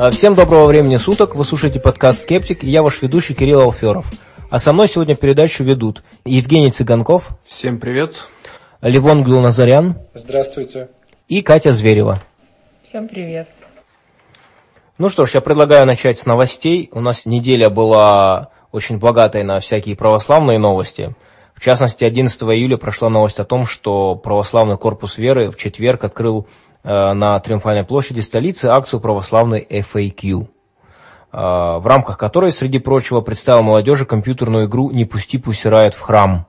А, всем доброго времени суток, вы слушаете подкаст «Скептик», и я ваш ведущий Кирилл Алферов. А со мной сегодня передачу ведут Евгений Цыганков. Всем привет. Левон Глуназарян. Здравствуйте. И Катя Зверева. Всем привет. Ну что ж, я предлагаю начать с новостей. У нас неделя была очень богатой на всякие православные новости. В частности, 11 июля прошла новость о том, что православный корпус веры в четверг открыл э, на Триумфальной площади столицы акцию православной FAQ, э, в рамках которой, среди прочего, представил молодежи компьютерную игру «Не пусти пусть в храм».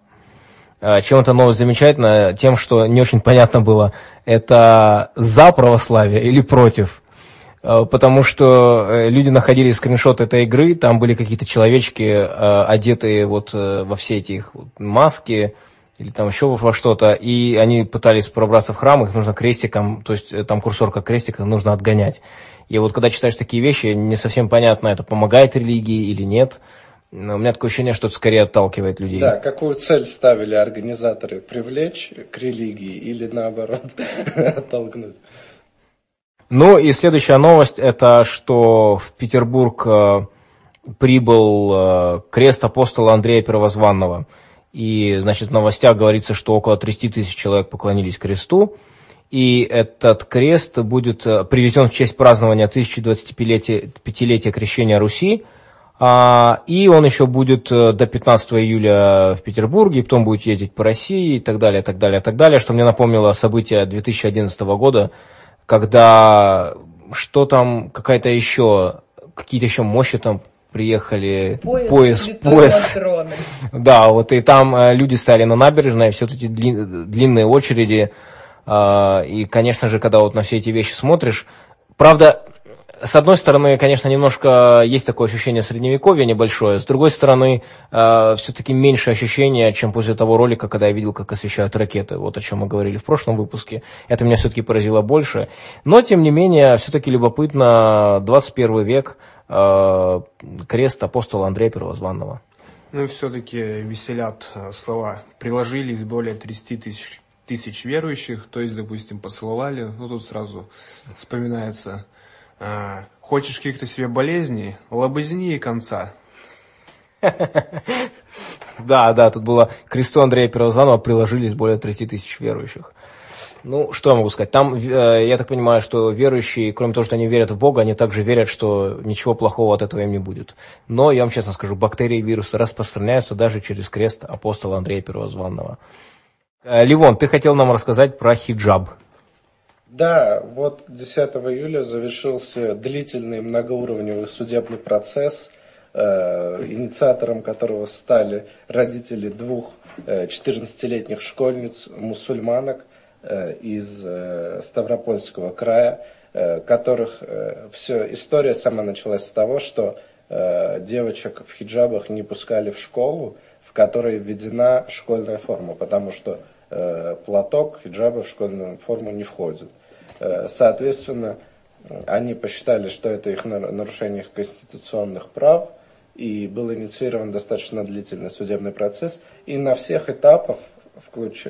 Э, чем эта новость замечательна? Тем, что не очень понятно было, это за православие или против. Э, потому что э, люди находили скриншот этой игры, там были какие-то человечки, э, одетые вот во все эти их маски, или там еще во что-то, и они пытались пробраться в храм, их нужно крестиком, то есть там курсор как крестик, нужно отгонять. И вот когда читаешь такие вещи, не совсем понятно, это помогает религии или нет. Но у меня такое ощущение, что это скорее отталкивает людей. Да, какую цель ставили организаторы? Привлечь к религии или наоборот оттолкнуть? Ну и следующая новость, это что в Петербург э, прибыл э, крест апостола Андрея Первозванного. И, значит, в новостях говорится, что около 30 тысяч человек поклонились кресту. И этот крест будет э, привезен в честь празднования 1025-летия крещения Руси. А, и он еще будет до 15 июля в Петербурге, потом будет ездить по России и так далее, так далее, так далее, что мне напомнило события 2011 года, когда что там, какая-то еще, какие-то еще мощи там приехали, поезд, поезд, поезд. Да, вот и там э, люди стояли на набережной, все эти длинные очереди, э, и, конечно же, когда вот на все эти вещи смотришь, правда, с одной стороны, конечно, немножко есть такое ощущение средневековья небольшое, с другой стороны, э, все-таки меньше ощущения, чем после того ролика, когда я видел, как освещают ракеты, вот о чем мы говорили в прошлом выпуске. Это меня все-таки поразило больше. Но, тем не менее, все-таки любопытно, 21 век, крест апостола Андрея Первозванного. Ну и все-таки веселят э, слова. Приложились более 30 тысяч тысяч верующих, то есть, допустим, поцеловали, ну тут сразу вспоминается а, хочешь каких-то себе болезней? Лобызни и конца. Да, да, тут было кресту Андрея Первозванного приложились более 30 тысяч верующих. Ну, что я могу сказать? Там, э, я так понимаю, что верующие, кроме того, что они верят в Бога, они также верят, что ничего плохого от этого им не будет. Но, я вам честно скажу, бактерии и вирусы распространяются даже через крест апостола Андрея Первозванного. Э, Ливон, ты хотел нам рассказать про хиджаб. Да, вот 10 июля завершился длительный многоуровневый судебный процесс, э, инициатором которого стали родители двух э, 14-летних школьниц, мусульманок из э, Ставропольского края, э, которых э, все, история сама началась с того, что э, девочек в хиджабах не пускали в школу, в которой введена школьная форма, потому что э, платок хиджаба в школьную форму не входит. Э, соответственно, они посчитали, что это их нарушение их конституционных прав, и был инициирован достаточно длительный судебный процесс, и на всех этапах, включ...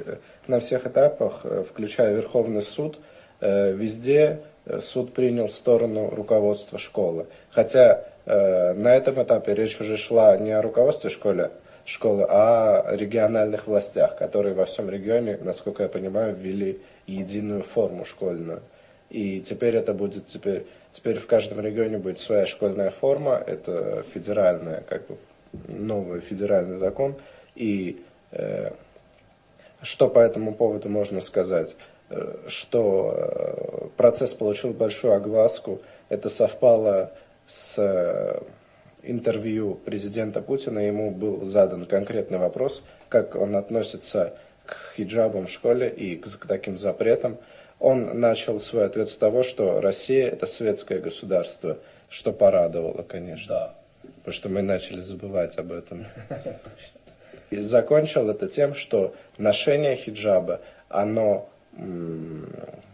на всех этапах, э, включая Верховный суд, э, везде суд принял сторону руководства школы. Хотя на этом этапе речь уже шла не о руководстве школы, школы, а о региональных властях, которые во всем регионе, насколько я понимаю, ввели единую форму школьную. И теперь это будет, теперь, теперь в каждом регионе будет своя школьная форма, это федеральная, как бы новый федеральный закон. И э, что по этому поводу можно сказать? Э, что э, процесс получил большую огласку, это совпало с э, интервью президента Путина, ему был задан конкретный вопрос, как он относится к хиджабам в школе и к таким запретам. Он начал свой ответ с того, что Россия это светское государство, что порадовало, конечно. Да. Потому что мы начали забывать об этом. И закончил это тем, что ношение хиджаба, оно,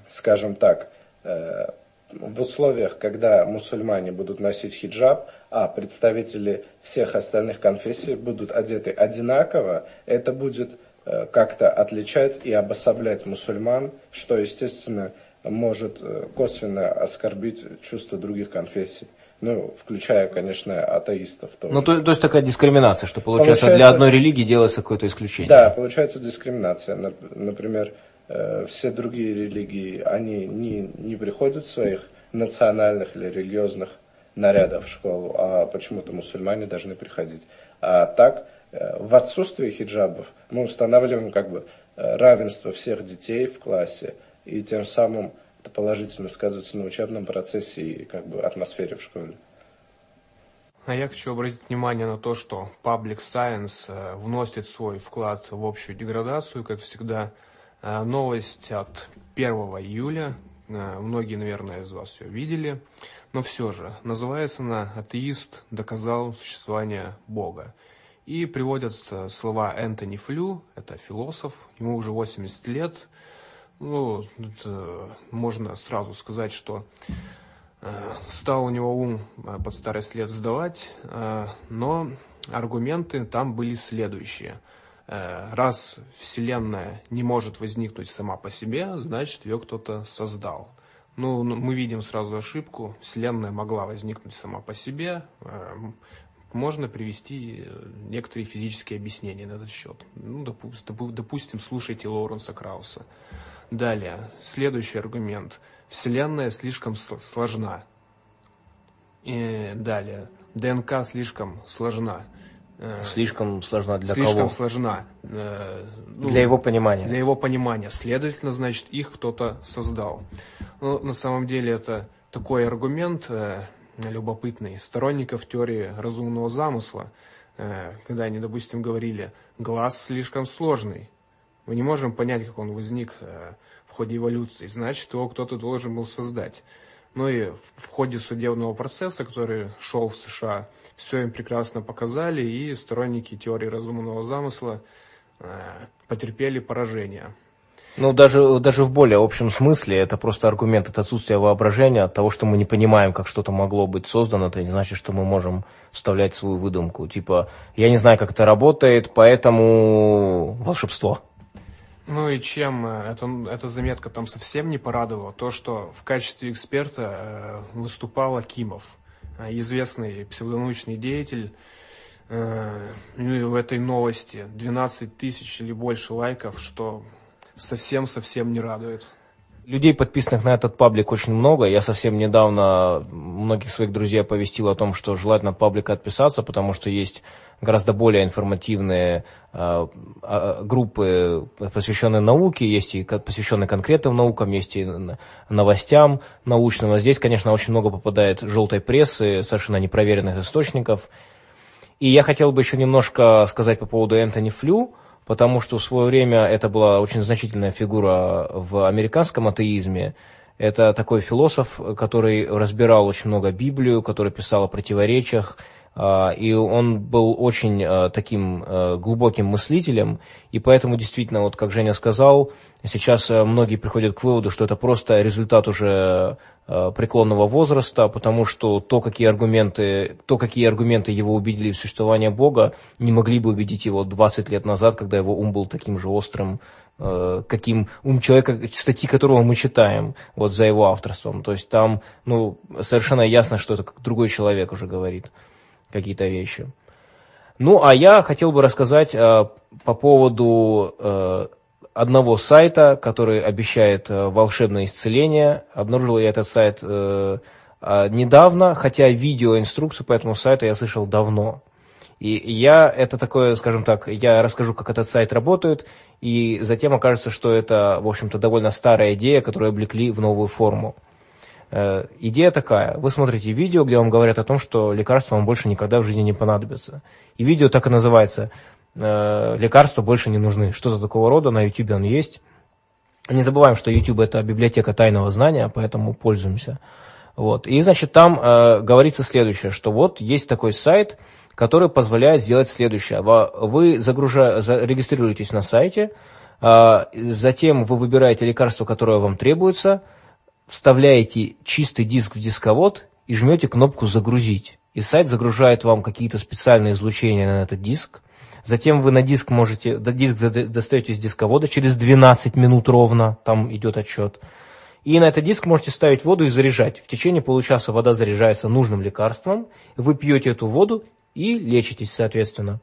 скажем так, э, в условиях, когда мусульмане будут носить хиджаб, а представители всех остальных конфессий будут одеты одинаково, это будет Э, как-то отличать и обособлять мусульман, что, естественно, может э, косвенно оскорбить чувства других конфессий. Ну, включая, конечно, атеистов тоже. Ну, то, то есть такая дискриминация, что получается, получается для одной религии делается какое-то исключение. Да, получается дискриминация. Например, э, все другие религии, они не, не приходят в своих национальных или религиозных нарядов в школу, а почему-то мусульмане должны приходить. А так, э, в отсутствии хиджабов мы устанавливаем как бы э, равенство всех детей в классе, и тем самым это положительно сказывается на учебном процессе и как бы атмосфере в школе. А я хочу обратить внимание на то, что Public Science э, вносит свой вклад в общую деградацию, как всегда. Новость от 1 июля, многие, наверное, из вас ее видели, но все же, называется она «Атеист доказал существование Бога». И приводят слова Энтони Флю, это философ, ему уже 80 лет. Ну, можно сразу сказать, что э, стал у него ум э, под старость лет сдавать, э, но аргументы там были следующие. Раз Вселенная не может возникнуть сама по себе, значит ее кто-то создал. Ну, мы видим сразу ошибку. Вселенная могла возникнуть сама по себе можно привести некоторые физические объяснения на этот счет. Ну, допустим, слушайте Лоуренса Крауса. Далее, следующий аргумент. Вселенная слишком сложна. И далее, ДНК слишком сложна. Э, слишком сложна для слишком кого? Слишком сложна. Э, ну, для его понимания. Для его понимания. Следовательно, значит, их кто-то создал. Ну, на самом деле это такой аргумент, любопытный сторонников теории разумного замысла, э, когда они, допустим, говорили, глаз слишком сложный, мы не можем понять, как он возник э, в ходе эволюции, значит, его кто-то должен был создать. Ну и в ходе судебного процесса, который шел в США, все им прекрасно показали, и сторонники теории разумного замысла э, потерпели поражение. Ну, даже, даже в более общем смысле, это просто аргумент от отсутствия воображения, от того, что мы не понимаем, как что-то могло быть создано, это не значит, что мы можем вставлять свою выдумку. Типа, я не знаю, как это работает, поэтому волшебство. Ну и чем э, это, эта заметка там совсем не порадовала, то, что в качестве эксперта э, выступал Акимов, э, известный псевдонаучный деятель, э, в этой новости 12 тысяч или больше лайков, что совсем-совсем не радует. Людей, подписанных на этот паблик, очень много. Я совсем недавно многих своих друзей оповестил о том, что желательно от паблика отписаться, потому что есть гораздо более информативные э, э, группы, посвященные науке, есть и посвященные конкретным наукам, есть и новостям научным. А здесь, конечно, очень много попадает желтой прессы, совершенно непроверенных источников. И я хотел бы еще немножко сказать по поводу Энтони Флю потому что в свое время это была очень значительная фигура в американском атеизме. Это такой философ, который разбирал очень много Библию, который писал о противоречиях, и он был очень а, таким а, глубоким мыслителем, и поэтому действительно, вот как Женя сказал, сейчас многие приходят к выводу, что это просто результат уже преклонного возраста, потому что то, какие аргументы, то, какие аргументы его убедили в существование Бога, не могли бы убедить его 20 лет назад, когда его ум был таким же острым, каким ум человека, статьи которого мы читаем вот за его авторством. То есть там ну, совершенно ясно, что это другой человек уже говорит какие-то вещи. Ну, а я хотел бы рассказать э, по поводу э, одного сайта, который обещает э, волшебное исцеление. Обнаружил я этот сайт э, э, недавно, хотя видеоинструкцию по этому сайту я слышал давно. И я, это такое, скажем так, я расскажу, как этот сайт работает, и затем окажется, что это, в общем-то, довольно старая идея, которую облекли в новую форму. Э, идея такая. Вы смотрите видео, где вам говорят о том, что лекарства вам больше никогда в жизни не понадобятся. И видео так и называется. Э, лекарства больше не нужны. Что-то такого рода, на YouTube он есть. Не забываем, что YouTube это библиотека тайного знания, поэтому пользуемся. Вот. И, значит, там э, говорится следующее, что вот есть такой сайт, который позволяет сделать следующее. Вы загружа... регистрируетесь на сайте, э, затем вы выбираете лекарство, которое вам требуется – вставляете чистый диск в дисковод и жмете кнопку «Загрузить». И сайт загружает вам какие-то специальные излучения на этот диск. Затем вы на диск можете, диск достаете из дисковода через 12 минут ровно, там идет отчет. И на этот диск можете ставить воду и заряжать. В течение получаса вода заряжается нужным лекарством, вы пьете эту воду и лечитесь, соответственно.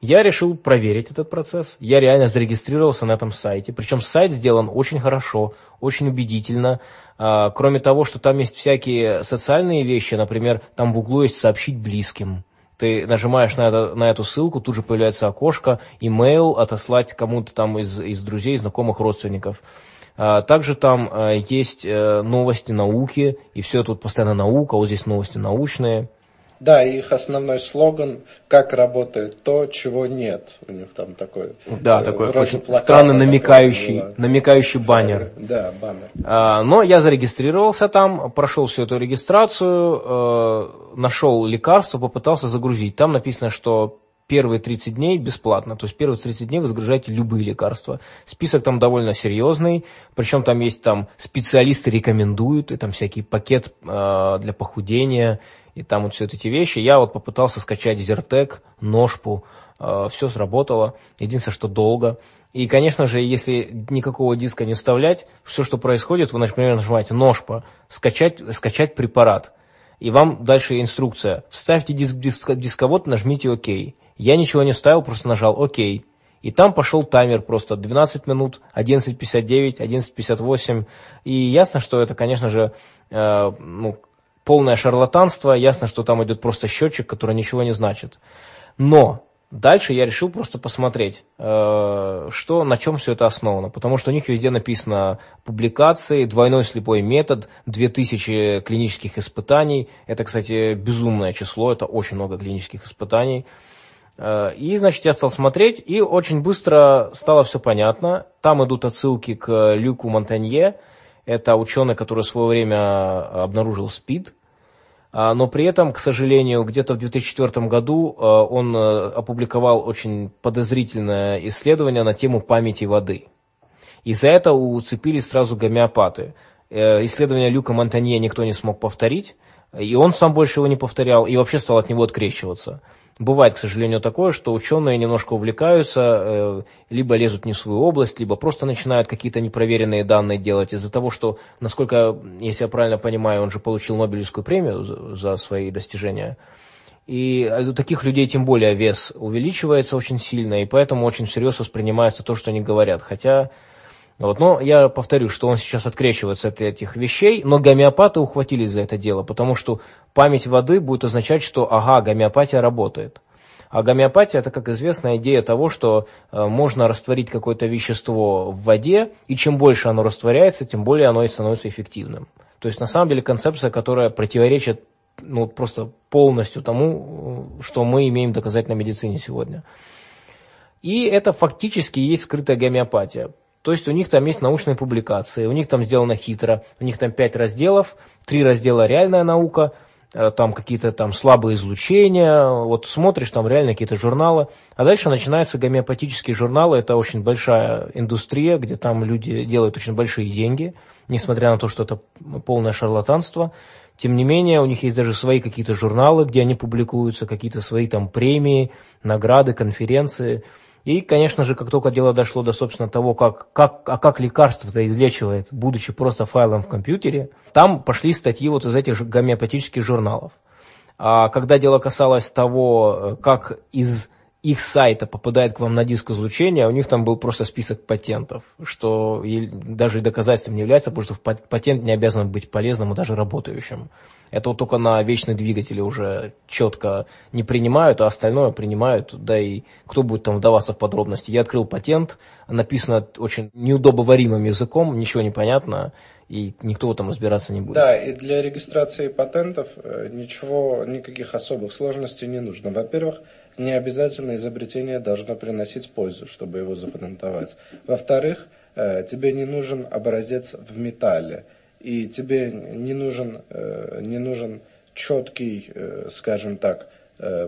Я решил проверить этот процесс. Я реально зарегистрировался на этом сайте. Причем сайт сделан очень хорошо, очень убедительно. А, кроме того, что там есть всякие социальные вещи, например, там в углу есть «сообщить близким». Ты нажимаешь на, это, на эту ссылку, тут же появляется окошко, имейл, отослать кому-то там из, из друзей, знакомых, родственников. А, также там а, есть э, новости науки, и все тут постоянно наука, вот здесь новости научные. Да, их основной слоган «Как работает то, чего нет». У них там такой... Да, э, такой очень странно намекающий, намекающий баннер. Да, баннер. А, но я зарегистрировался там, прошел всю эту регистрацию, э, нашел лекарство, попытался загрузить. Там написано, что первые 30 дней бесплатно. То есть первые 30 дней вы загружаете любые лекарства. Список там довольно серьезный, причем там есть там специалисты рекомендуют, и там всякий пакет э, для похудения, и там вот все эти вещи. Я вот попытался скачать Зертек, Ножпу, э, все сработало. Единственное, что долго. И, конечно же, если никакого диска не вставлять, все, что происходит, вы, например, нажимаете Ножпа, скачать, скачать препарат. И вам дальше инструкция. Вставьте диск, диск, дисковод, нажмите ОК. Я ничего не ставил, просто нажал ОК. И там пошел таймер просто 12 минут, 11.59, 11.58. И ясно, что это, конечно же, э, ну, полное шарлатанство. Ясно, что там идет просто счетчик, который ничего не значит. Но дальше я решил просто посмотреть, э, что, на чем все это основано. Потому что у них везде написано публикации, двойной слепой метод, 2000 клинических испытаний. Это, кстати, безумное число, это очень много клинических испытаний. Э, и, значит, я стал смотреть, и очень быстро стало все понятно. Там идут отсылки к Люку Монтанье, это ученый, который в свое время обнаружил СПИД, а, но при этом, к сожалению, где-то в 2004 году э, он э, опубликовал очень подозрительное исследование на тему памяти воды. И за это уцепились сразу гомеопаты. Исследование Люка Монтанье никто не смог повторить, и он сам больше его не повторял, и вообще стал от него открещиваться. Бывает, к сожалению, такое, что ученые немножко увлекаются, э, либо лезут не в свою область, либо просто начинают какие-то непроверенные данные делать из-за того, что, насколько, если я правильно понимаю, он же получил Нобелевскую премию за свои достижения. И у таких людей тем более вес увеличивается очень сильно, и поэтому очень всерьез воспринимается то, что они говорят. Хотя вот, но я повторю, что он сейчас открещивается от этих вещей, но гомеопаты ухватились за это дело, потому что память воды будет означать, что ага, гомеопатия работает. А гомеопатия это, как известно, идея того, что э, можно растворить какое-то вещество в воде, и чем больше оно растворяется, тем более оно и становится эффективным. То есть на самом деле концепция, которая противоречит ну, просто полностью тому, что мы имеем в доказательной медицине сегодня. И это фактически есть скрытая гомеопатия. То есть у них там есть научные публикации, у них там сделано хитро, у них там пять разделов, три раздела реальная наука, э, там какие-то там слабые излучения, вот смотришь там реально какие-то журналы, а дальше начинаются гомеопатические журналы, это очень большая индустрия, где там люди делают очень большие деньги, несмотря на то, что это полное шарлатанство, тем не менее, у них есть даже свои какие-то журналы, где они публикуются, какие-то свои там премии, награды, конференции – и, конечно же, как только дело дошло до, собственно, того, как, как, а как лекарство-то излечивает, будучи просто файлом в компьютере, там пошли статьи вот из этих гомеопатических журналов. А когда дело касалось того, э, как из их сайта попадает к вам на диск излучения, у них там был просто список патентов, что даже и доказательством не является, потому что патент не обязан быть полезным и даже работающим. Это вот только на вечные двигатели уже четко не принимают, а остальное принимают, да и кто будет там вдаваться в подробности. Я открыл патент, написано очень неудобоваримым языком, ничего не понятно, и никто там разбираться не будет. Да, и для регистрации патентов э, ничего, никаких особых сложностей не нужно. Во-первых, не обязательно изобретение должно приносить пользу, чтобы его запатентовать. Во-вторых, э, тебе не нужен образец в металле, и тебе не нужен, э, не нужен четкий, э, скажем так,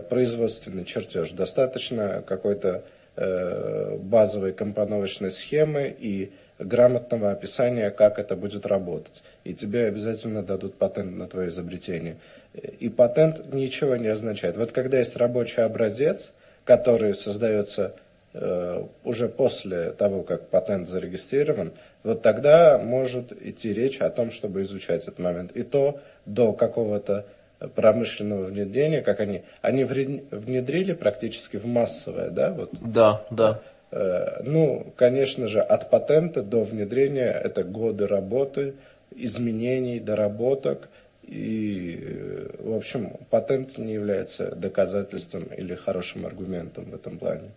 производственный чертеж. Достаточно какой-то базовой компоновочной схемы и грамотного описания, как это будет работать. И тебе обязательно дадут патент на твое изобретение. И патент ничего не означает. Вот когда есть рабочий образец, который создается э, уже после того, как патент зарегистрирован, вот тогда может идти речь о том, чтобы изучать этот момент. И то до какого-то промышленного внедрения, как они, они внедрили практически в массовое, да, вот. Да, да. Э, ну, конечно же, от патента до внедрения это годы работы, изменений, доработок. И, э, в общем, патент не является доказательством или хорошим аргументом в этом плане.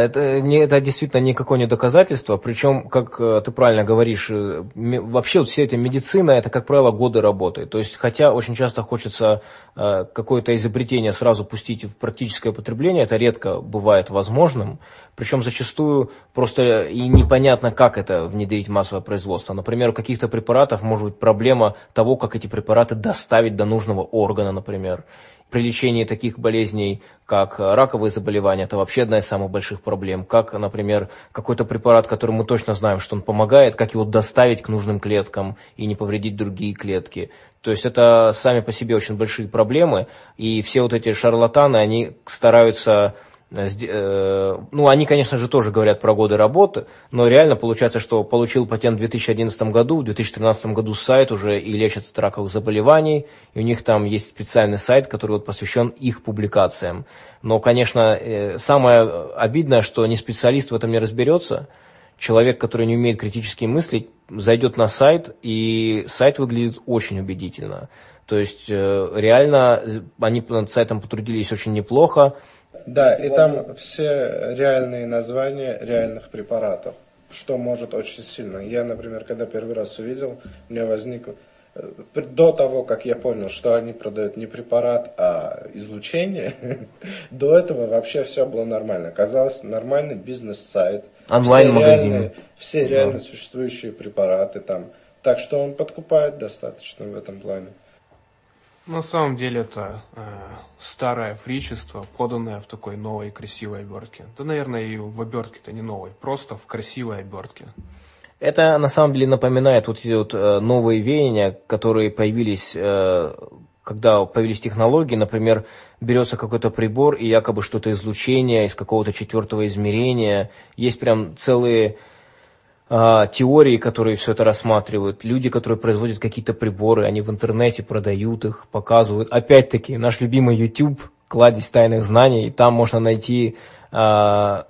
Это, не, это действительно никакое не доказательство, причем, как э, ты правильно говоришь, э, вообще вот вся эта медицина, это, как правило, годы работы. То есть, хотя очень часто хочется э, какое-то изобретение сразу пустить в практическое потребление, это редко бывает возможным, причем зачастую просто и непонятно, как это внедрить в массовое производство. Например, у каких-то препаратов может быть проблема того, как эти препараты доставить до нужного органа, например при лечении таких болезней, как раковые заболевания, это вообще одна из самых больших проблем. Как, например, какой-то препарат, который мы точно знаем, что он помогает, как его доставить к нужным клеткам и не повредить другие клетки. То есть это сами по себе очень большие проблемы, и все вот эти шарлатаны, они стараются Э, э, ну, они, конечно же, тоже говорят про годы работы, но реально получается, что получил патент в 2011 году, в 2013 году сайт уже и лечат от раковых заболеваний, и у них там есть специальный сайт, который вот посвящен их публикациям. Но, конечно, э, самое обидное, что не специалист в этом не разберется, человек, который не умеет критически мыслить, зайдет на сайт, и сайт выглядит очень убедительно. То есть реально они над сайтом потрудились очень неплохо, да, и там все реальные названия реальных препаратов, что может очень сильно. Я, например, когда первый раз увидел, у меня возник э, до того, как я понял, что они продают не препарат, а излучение, до этого вообще все было нормально. Казалось, нормальный бизнес-сайт. Онлайн-магазин. Все реально существующие препараты там. Так что он подкупает достаточно в этом плане. На самом деле это э, старое фричество, поданное в такой новой красивой обертке. Да, наверное, и в обертке-то не новой, просто в красивой обертке. Это на самом деле напоминает вот эти вот э, новые веяния, которые появились, э, когда появились технологии, например, берется какой-то прибор и якобы что-то излучение из какого-то четвертого измерения. Есть прям целые теории, которые все это рассматривают, люди, которые производят какие-то приборы, они в интернете продают их, показывают. Опять-таки, наш любимый YouTube, кладезь тайных знаний, и там можно найти а,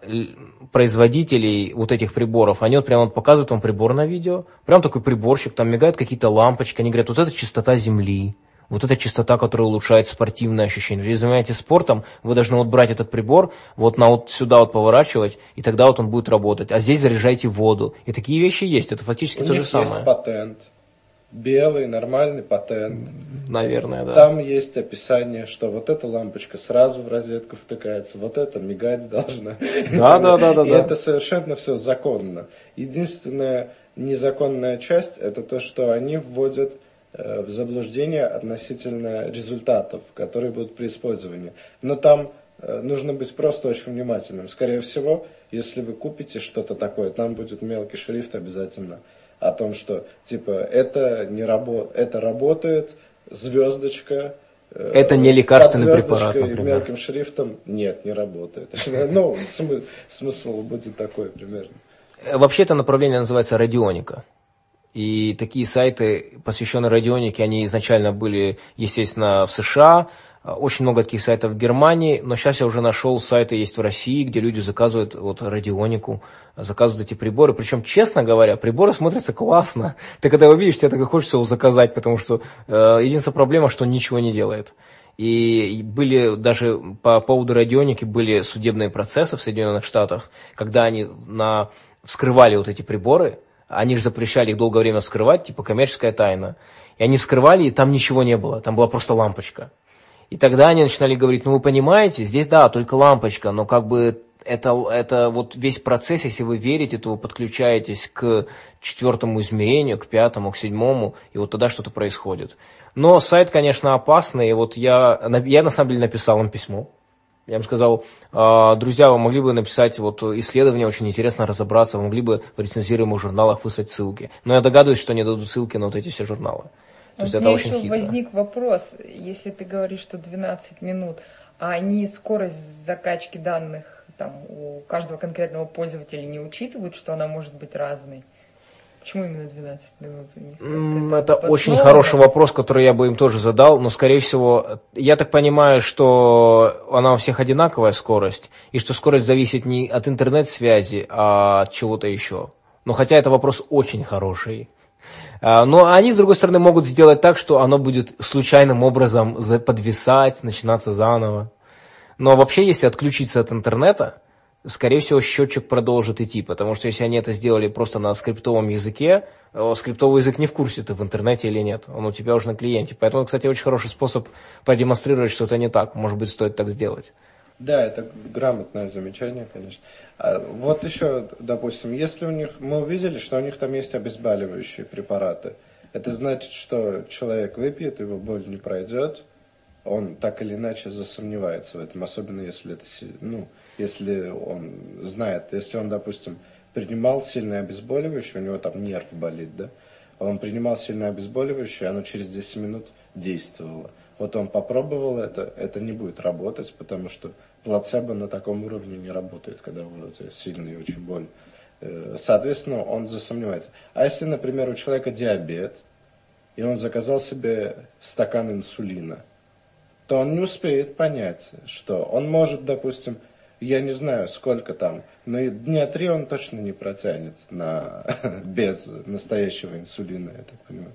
производителей вот этих приборов, они вот прямо показывают вам прибор на видео, прям такой приборщик, там мигают какие-то лампочки, они говорят, вот это частота Земли, вот эта частота, которая улучшает спортивное ощущение. Если занимаетесь спортом, вы должны вот брать этот прибор, вот на вот сюда вот поворачивать, и тогда вот он будет работать. А здесь заряжайте воду. И такие вещи есть, это фактически У то же самое. есть патент. Белый, нормальный патент. Наверное, да. Там есть описание, что вот эта лампочка сразу в розетку втыкается, вот это мигать должна. Да, да, да, да. И это совершенно все законно. Единственная незаконная часть, это то, что они вводят в заблуждение относительно результатов, которые будут при использовании. Но там э, нужно быть просто очень внимательным. Скорее всего, если вы купите что-то такое, там будет мелкий шрифт обязательно о том, что типа это не рабо это работает, звездочка. Э, это не лекарственный препарат, например. мелким шрифтом нет, не работает. Ну, смысл будет такой примерно. Вообще это направление называется радионика. И такие сайты, посвященные радионике, они изначально были, естественно, в США, очень много таких сайтов в Германии, но сейчас я уже нашел сайты есть в России, где люди заказывают вот радионику, заказывают эти приборы. Причем, честно говоря, приборы смотрятся классно. Ты когда его видишь, тебе так и хочется его заказать, потому что э, единственная проблема, что он ничего не делает. И были даже по поводу радионики были судебные процессы в Соединенных Штатах, когда они на, вскрывали вот эти приборы, они же запрещали их долгое время скрывать, типа коммерческая тайна. И они скрывали, и там ничего не было, там была просто лампочка. И тогда они начинали говорить, ну вы понимаете, здесь да, только лампочка, но как бы это, это вот весь процесс, если вы верите, то вы подключаетесь к четвертому измерению, к пятому, к седьмому, и вот тогда что-то происходит. Но сайт, конечно, опасный, и вот я, я на самом деле написал им письмо, я им сказал, «А, друзья, вы могли бы написать вот исследование, очень интересно разобраться, вы могли бы в рецензируемых журналах выслать ссылки. Но я догадываюсь, что они дадут ссылки на вот эти все журналы. То есть это очень еще хитро. возник вопрос, если ты говоришь, что 12 минут, а они скорость закачки данных там у каждого конкретного пользователя не учитывают, что она может быть разной? Почему именно 12 минут? Это, это очень хороший вопрос, который я бы им тоже задал, но, скорее всего, я так понимаю, что она у всех одинаковая скорость, и что скорость зависит не от интернет-связи, а от чего-то еще. Но хотя это вопрос очень хороший. А, но они, с другой стороны, могут сделать так, что оно будет случайным образом подвисать, начинаться заново. Но вообще, если отключиться от интернета, скорее всего, счетчик продолжит идти, потому что если они это сделали просто на скриптовом языке, скриптовый язык не в курсе, ты в интернете или нет, он у тебя уже на клиенте. Поэтому, кстати, очень хороший способ продемонстрировать, что это не так. Может быть, стоит так сделать. Да, это грамотное замечание, конечно. А вот еще, допустим, если у них, мы увидели, что у них там есть обезболивающие препараты, это значит, что человек выпьет, его боль не пройдет, он так или иначе засомневается в этом, особенно если это, ну, если он знает, если он, допустим, принимал сильное обезболивающее, у него там нерв болит, да, он принимал сильное обезболивающее, оно через 10 минут действовало. Вот он попробовал это, это не будет работать, потому что плацебо на таком уровне не работает, когда у тебя сильная очень боль. Э, соответственно, он засомневается. А если, например, у человека диабет, и он заказал себе стакан инсулина, то он не успеет понять, что он может, допустим, я не знаю, сколько там, но дня три он точно не протянет на, без настоящего инсулина, я так понимаю.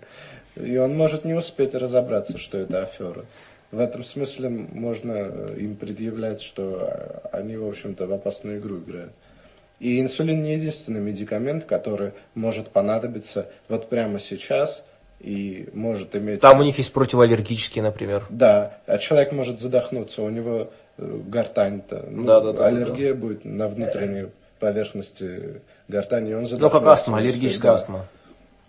И он может не успеть разобраться, что это афера. В этом смысле можно им предъявлять, что они, в общем-то, в опасную игру играют. И инсулин не единственный медикамент, который может понадобиться вот прямо сейчас – и может иметь... Там у них есть противоаллергические, например. Да, а человек может задохнуться, у него гортань-то, ну, да, да, да, аллергия да. будет на внутренней поверхности гортани, он задохнется. Ну, как астма, аллергическая да. астма.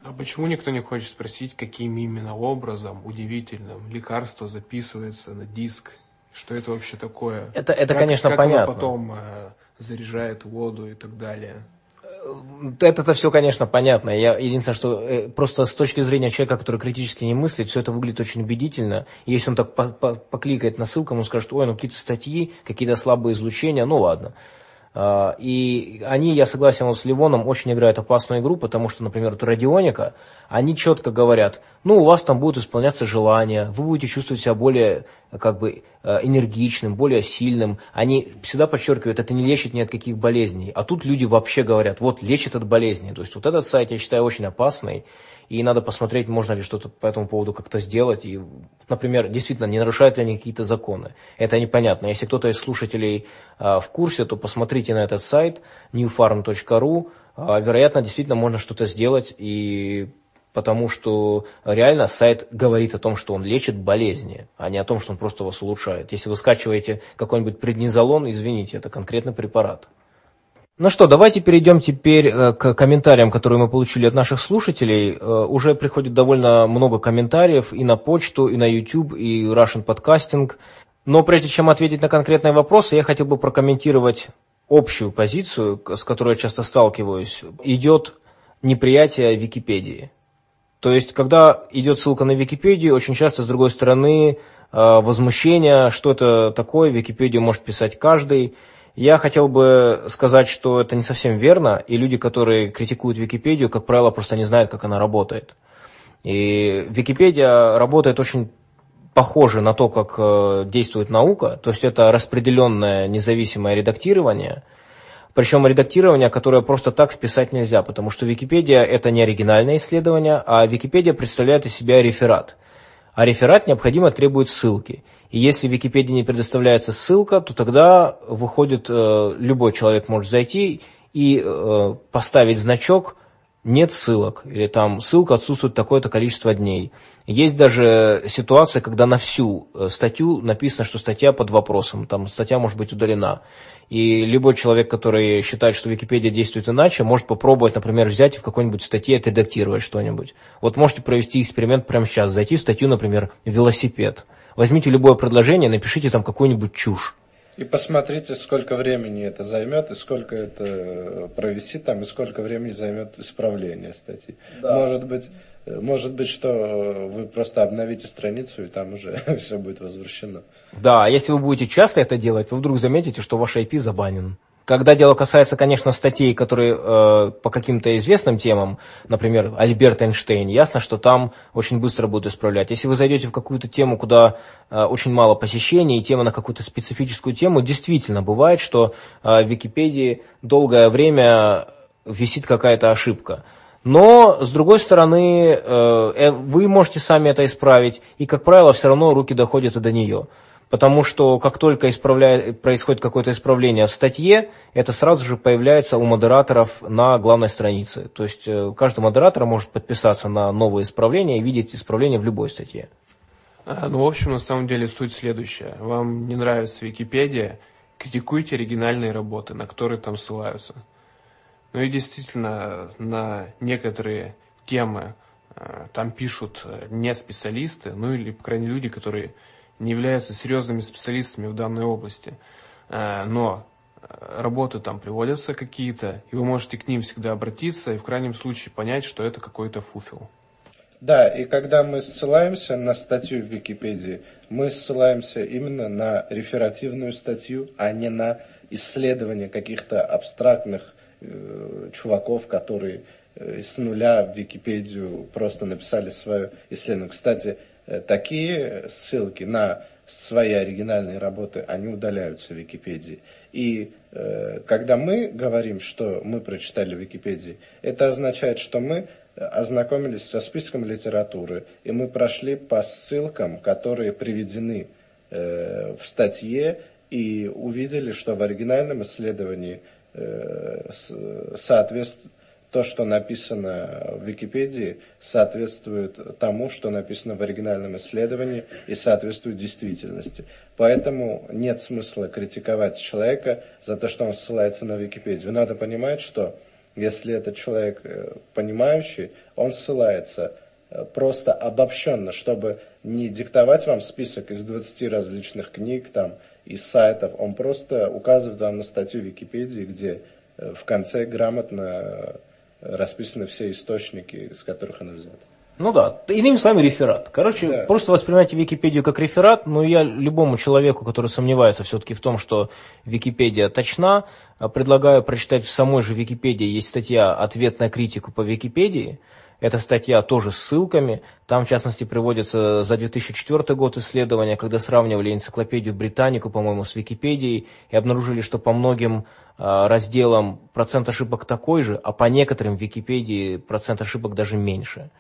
А почему никто не хочет спросить, каким именно образом удивительным лекарство записывается на диск? Что это вообще такое? Это, это как, конечно, как понятно. потом э, заряжает воду и так далее это-то все, конечно, понятно. Я, единственное, что э, просто с точки зрения человека, который критически не мыслит, все это выглядит очень убедительно. И если он так по -по покликает на ссылку, он скажет, ой, ну какие-то статьи, какие-то слабые излучения, ну ладно. А, и они, я согласен с Ливоном, очень играют опасную игру, потому что, например, вот радионика, они четко говорят, ну, у вас там будут исполняться желания, вы будете чувствовать себя более как бы э, энергичным, более сильным. Они всегда подчеркивают, это не лечит ни от каких болезней. А тут люди вообще говорят, вот лечит от болезней. То есть вот этот сайт я считаю очень опасный и надо посмотреть, можно ли что-то по этому поводу как-то сделать. И, например, действительно, не нарушают ли они какие-то законы. Это непонятно. Если кто-то из слушателей а, в курсе, то посмотрите на этот сайт newfarm.ru. А, вероятно, действительно можно что-то сделать, и потому что реально сайт говорит о том, что он лечит болезни, а не о том, что он просто вас улучшает. Если вы скачиваете какой-нибудь преднизолон, извините, это конкретный препарат. Ну что, давайте перейдем теперь э, к комментариям, которые мы получили от наших слушателей. Э, уже приходит довольно много комментариев и на почту, и на YouTube, и Russian Podcasting. Но прежде чем ответить на конкретные вопросы, я хотел бы прокомментировать общую позицию, с которой я часто сталкиваюсь. Идет неприятие Википедии. То есть, когда идет ссылка на Википедию, очень часто, с другой стороны, э, возмущение, что это такое, Википедию может писать каждый. Я хотел бы сказать, что это не совсем верно, и люди, которые критикуют Википедию, как правило, просто не знают, как она работает. И Википедия работает очень похоже на то, как э, действует наука, то есть это распределенное независимое редактирование, причем редактирование, которое просто так вписать нельзя, потому что Википедия это не оригинальное исследование, а Википедия представляет из себя реферат. А реферат необходимо требует ссылки. Если в Википедии не предоставляется ссылка, то тогда выходит, э, любой человек может зайти и э, поставить значок нет ссылок, или там ссылка отсутствует такое-то количество дней. Есть даже ситуация, когда на всю э, статью написано, что статья под вопросом, там статья может быть удалена. И любой человек, который считает, что Википедия действует иначе, может попробовать, например, взять и в какой-нибудь статье отредактировать что-нибудь. Вот можете провести эксперимент прямо сейчас, зайти в статью, например, «Велосипед». Возьмите любое предложение, напишите там какую-нибудь чушь. И посмотрите, сколько времени это займет, и сколько это провисит там, и сколько времени займет исправление статьи. Да. Может быть, может быть, что вы просто обновите страницу, и там уже все будет возвращено. Да, а если вы будете часто это делать, вы вдруг заметите, что ваш IP забанен. Когда дело касается, конечно, статей, которые э, по каким-то известным темам, например, Альберт Эйнштейн, ясно, что там очень быстро будут исправлять. Если вы зайдете в какую-то тему, куда э, очень мало посещений, и тема на какую-то специфическую тему, действительно бывает, что э, в Википедии долгое время висит какая-то ошибка. Но, с другой стороны, э, э, вы можете сами это исправить, и, как правило, все равно руки доходят и до нее. Потому что как только происходит какое-то исправление в статье, это сразу же появляется у модераторов на главной странице. То есть э, каждый модератор может подписаться на новые исправления и видеть исправления в любой статье. А, ну, в общем, на самом деле суть следующая. Вам не нравится Википедия, критикуйте оригинальные работы, на которые там ссылаются. Ну и действительно, на некоторые темы э, там пишут э, не специалисты, ну или, по крайней мере, люди, которые не являются серьезными специалистами в данной области. Э, но работы там приводятся какие-то, и вы можете к ним всегда обратиться и в крайнем случае понять, что это какой-то фуфел. Да, и когда мы ссылаемся на статью в Википедии, мы ссылаемся именно на реферативную статью, а не на исследование каких-то абстрактных э, чуваков, которые э, с нуля в Википедию просто написали свое исследование. Кстати, Э, такие ссылки на свои оригинальные работы, они удаляются в Википедии. И э, когда мы говорим, что мы прочитали в Википедии, это означает, что мы ознакомились со списком литературы, и мы прошли по ссылкам, которые приведены э, в статье, и увидели, что в оригинальном исследовании э, соответствует то, что написано в Википедии, соответствует тому, что написано в оригинальном исследовании и соответствует действительности. Поэтому нет смысла критиковать человека за то, что он ссылается на Википедию. Надо понимать, что если этот человек э, понимающий, он ссылается э, просто обобщенно, чтобы не диктовать вам список из 20 различных книг там, из сайтов. Он просто указывает вам на статью Википедии, где э, в конце грамотно расписаны все источники, из которых она взята. Ну да, иными словами, реферат. Короче, да. просто воспринимайте Википедию как реферат, но я любому человеку, который сомневается все-таки в том, что Википедия точна, предлагаю прочитать в самой же Википедии, есть статья «Ответ на критику по Википедии», эта статья тоже с ссылками. Там, в частности, приводится за 2004 год исследования, когда сравнивали энциклопедию Британику, по-моему, с Википедией, и обнаружили, что по многим э, разделам процент ошибок такой же, а по некоторым в Википедии процент ошибок даже меньше.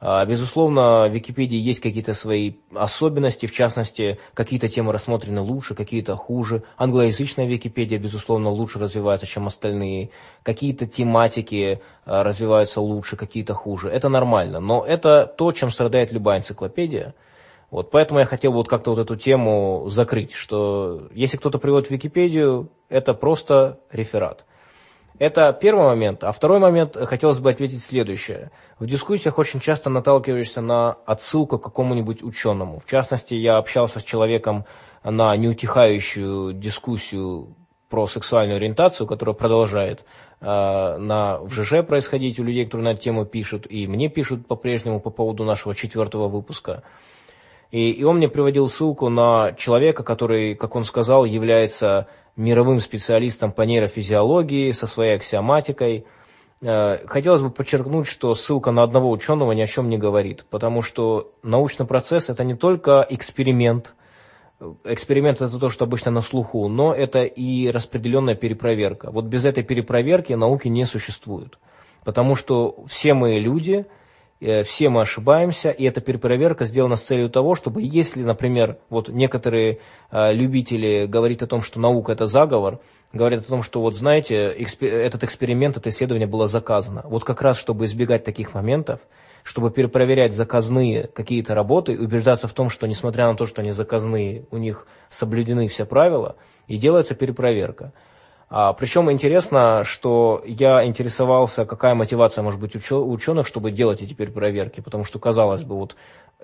А, безусловно, в Википедии есть какие-то свои особенности, в частности, какие-то темы рассмотрены лучше, какие-то хуже. Англоязычная Википедия, безусловно, лучше развивается, чем остальные. Какие-то тематики а, развиваются лучше, какие-то хуже. Это нормально, но это то, чем страдает любая энциклопедия. Вот, поэтому я хотел вот как-то вот эту тему закрыть, что если кто-то приводит в Википедию, это просто реферат. Это первый момент. А второй момент, э, хотелось бы ответить следующее. В дискуссиях очень часто наталкиваешься на отсылку к какому-нибудь ученому. В частности, я общался с человеком на неутихающую дискуссию про сексуальную ориентацию, которая продолжает э, на, в ЖЖ происходить у людей, которые на эту тему пишут, и мне пишут по-прежнему по поводу нашего четвертого выпуска. И, и он мне приводил ссылку на человека, который, как он сказал, является мировым специалистом по нейрофизиологии, со своей аксиоматикой. Э, хотелось бы подчеркнуть, что ссылка на одного ученого ни о чем не говорит, потому что научный процесс это не только эксперимент, эксперимент это то, что обычно на слуху, но это и распределенная перепроверка. Вот без этой перепроверки науки не существует, потому что все мы люди – все мы ошибаемся, и эта перепроверка сделана с целью того, чтобы если, например, вот некоторые э, любители говорят о том, что наука это заговор, говорят о том, что вот знаете, этот эксперимент, это исследование было заказано. Вот как раз, чтобы избегать таких моментов, чтобы перепроверять заказные какие-то работы и убеждаться в том, что несмотря на то, что они заказные, у них соблюдены все правила, и делается перепроверка. А, причем интересно, что я интересовался, какая мотивация может быть у ученых, чтобы делать эти проверки, потому что, казалось бы, вот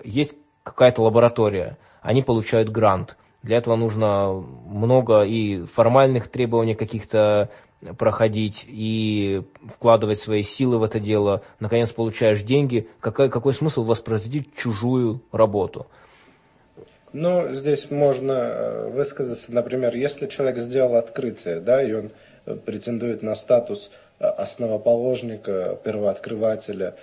есть какая-то лаборатория, они получают грант. Для этого нужно много и формальных требований каких-то проходить и вкладывать свои силы в это дело. Наконец получаешь деньги. Какой, какой смысл воспроизводить чужую работу? Ну, здесь можно э, высказаться, например, если человек сделал открытие, да, и он претендует на статус основоположника, первооткрывателя,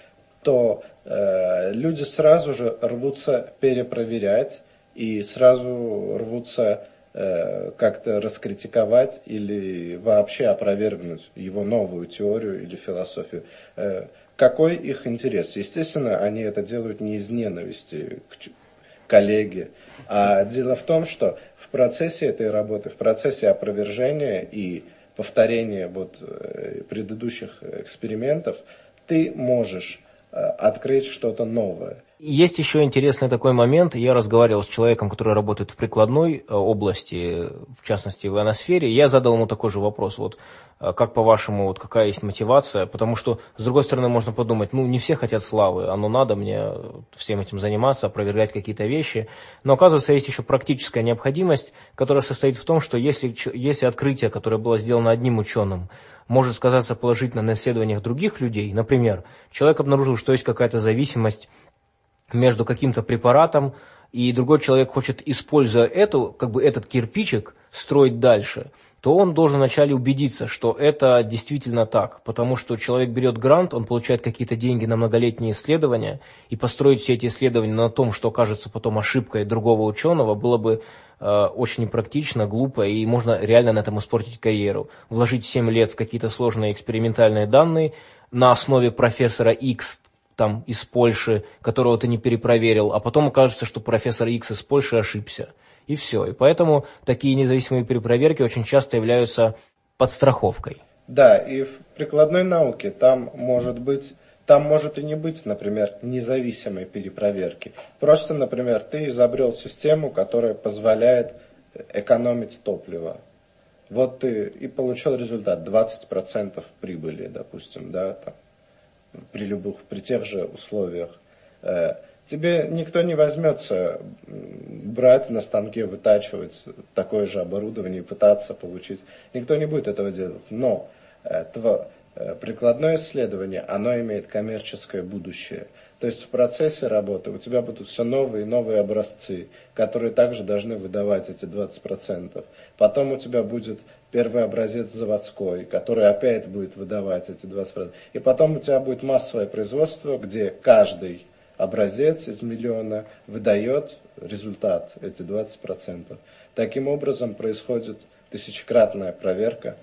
то э, люди сразу же рвутся перепроверять и сразу рвутся э, как-то раскритиковать или вообще опровергнуть его новую теорию или философию. Э, какой их интерес? Естественно, они это делают не из ненависти к коллеге, а дело в том, что в процессе этой работы, в процессе опровержения и повторения вот э, предыдущих экспериментов, ты можешь э, открыть что-то новое. Есть еще интересный такой момент. Я разговаривал с человеком, который работает в прикладной э, области, в частности в ионосфере. Я задал ему такой же вопрос. Вот как по-вашему, вот какая есть мотивация? Потому что, с другой стороны, можно подумать, ну, не все хотят славы, оно надо мне всем этим заниматься, опровергать какие-то вещи. Но, оказывается, есть еще практическая необходимость, которая состоит в том, что если, если открытие, которое было сделано одним ученым, может сказаться положительно на исследованиях других людей, например, человек обнаружил, что есть какая-то зависимость между каким-то препаратом, и другой человек хочет, используя эту, как бы этот кирпичик, строить дальше, то он должен вначале убедиться, что это действительно так. Потому что человек берет грант, он получает какие-то деньги на многолетние исследования, и построить все эти исследования на том, что окажется потом ошибкой другого ученого, было бы э, очень непрактично, глупо, и можно реально на этом испортить карьеру. Вложить 7 лет в какие-то сложные экспериментальные данные, на основе профессора X там из Польши, которого ты не перепроверил, а потом окажется, что профессор X из Польши ошибся. И все. И поэтому такие независимые перепроверки очень часто являются подстраховкой. Да, и в прикладной науке там может быть там может и не быть, например, независимой перепроверки. Просто, например, ты изобрел систему, которая позволяет экономить топливо. Вот ты и получил результат 20% прибыли, допустим, да, там, при любых, при тех же условиях. Тебе никто не возьмется брать на станке, вытачивать такое же оборудование и пытаться получить. Никто не будет этого делать. Но э, э, прикладное исследование, оно имеет коммерческое будущее. То есть в процессе работы у тебя будут все новые и новые образцы, которые также должны выдавать эти 20%. Потом у тебя будет первый образец заводской, который опять будет выдавать эти 20%. И потом у тебя будет массовое производство, где каждый образец из миллиона выдает результат, эти 20%. Таким образом происходит тысячекратная проверка.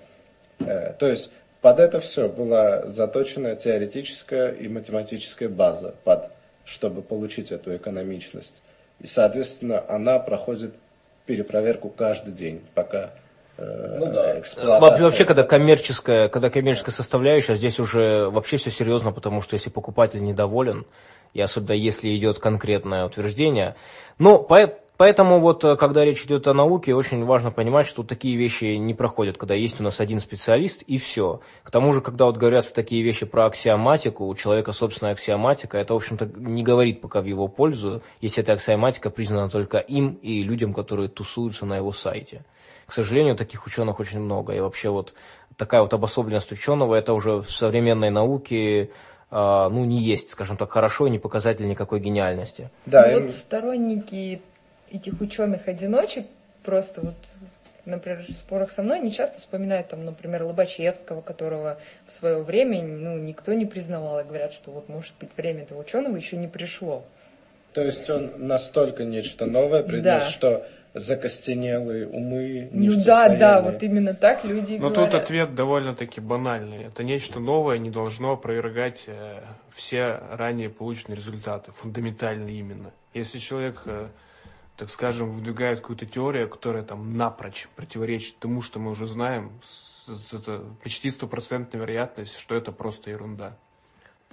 Э, то есть под это все была заточена теоретическая и математическая база, под, чтобы получить эту экономичность. И, соответственно, она проходит перепроверку каждый день, пока Э, ну, да. Вообще, когда коммерческая, когда коммерческая составляющая, здесь уже вообще все серьезно, потому что если покупатель недоволен, и особенно если идет конкретное утверждение. Но поэтому вот, э, когда речь идет о науке, очень важно понимать, что такие вещи не проходят, когда есть у нас один специалист и все. К тому же, когда вот говорятся такие вещи про аксиоматику, у человека собственная аксиоматика, это, в общем-то, не говорит пока в его пользу, если эта аксиоматика признана только им и людям, которые тусуются на его сайте. К сожалению, таких ученых очень много. И вообще вот такая вот обособленность ученого, это уже в современной науке ну, не есть, скажем так, хорошо и не показатель никакой гениальности. Да, ну, и... вот сторонники этих ученых-одиночек просто вот например, в спорах со мной не часто вспоминают, там, например, Лобачевского, которого в свое время ну, никто не признавал, и говорят, что вот, может быть, время этого ученого еще не пришло. То есть он настолько нечто новое принес, да. что закостенелые умы не Ну да, да, вот именно так люди Но говорят. тут ответ довольно-таки банальный. Это нечто новое не должно опровергать э, все ранее полученные результаты, фундаментальные именно. Если человек, э, так скажем, выдвигает какую-то теорию, которая там напрочь противоречит тому, что мы уже знаем, это почти стопроцентная вероятность, что это просто ерунда.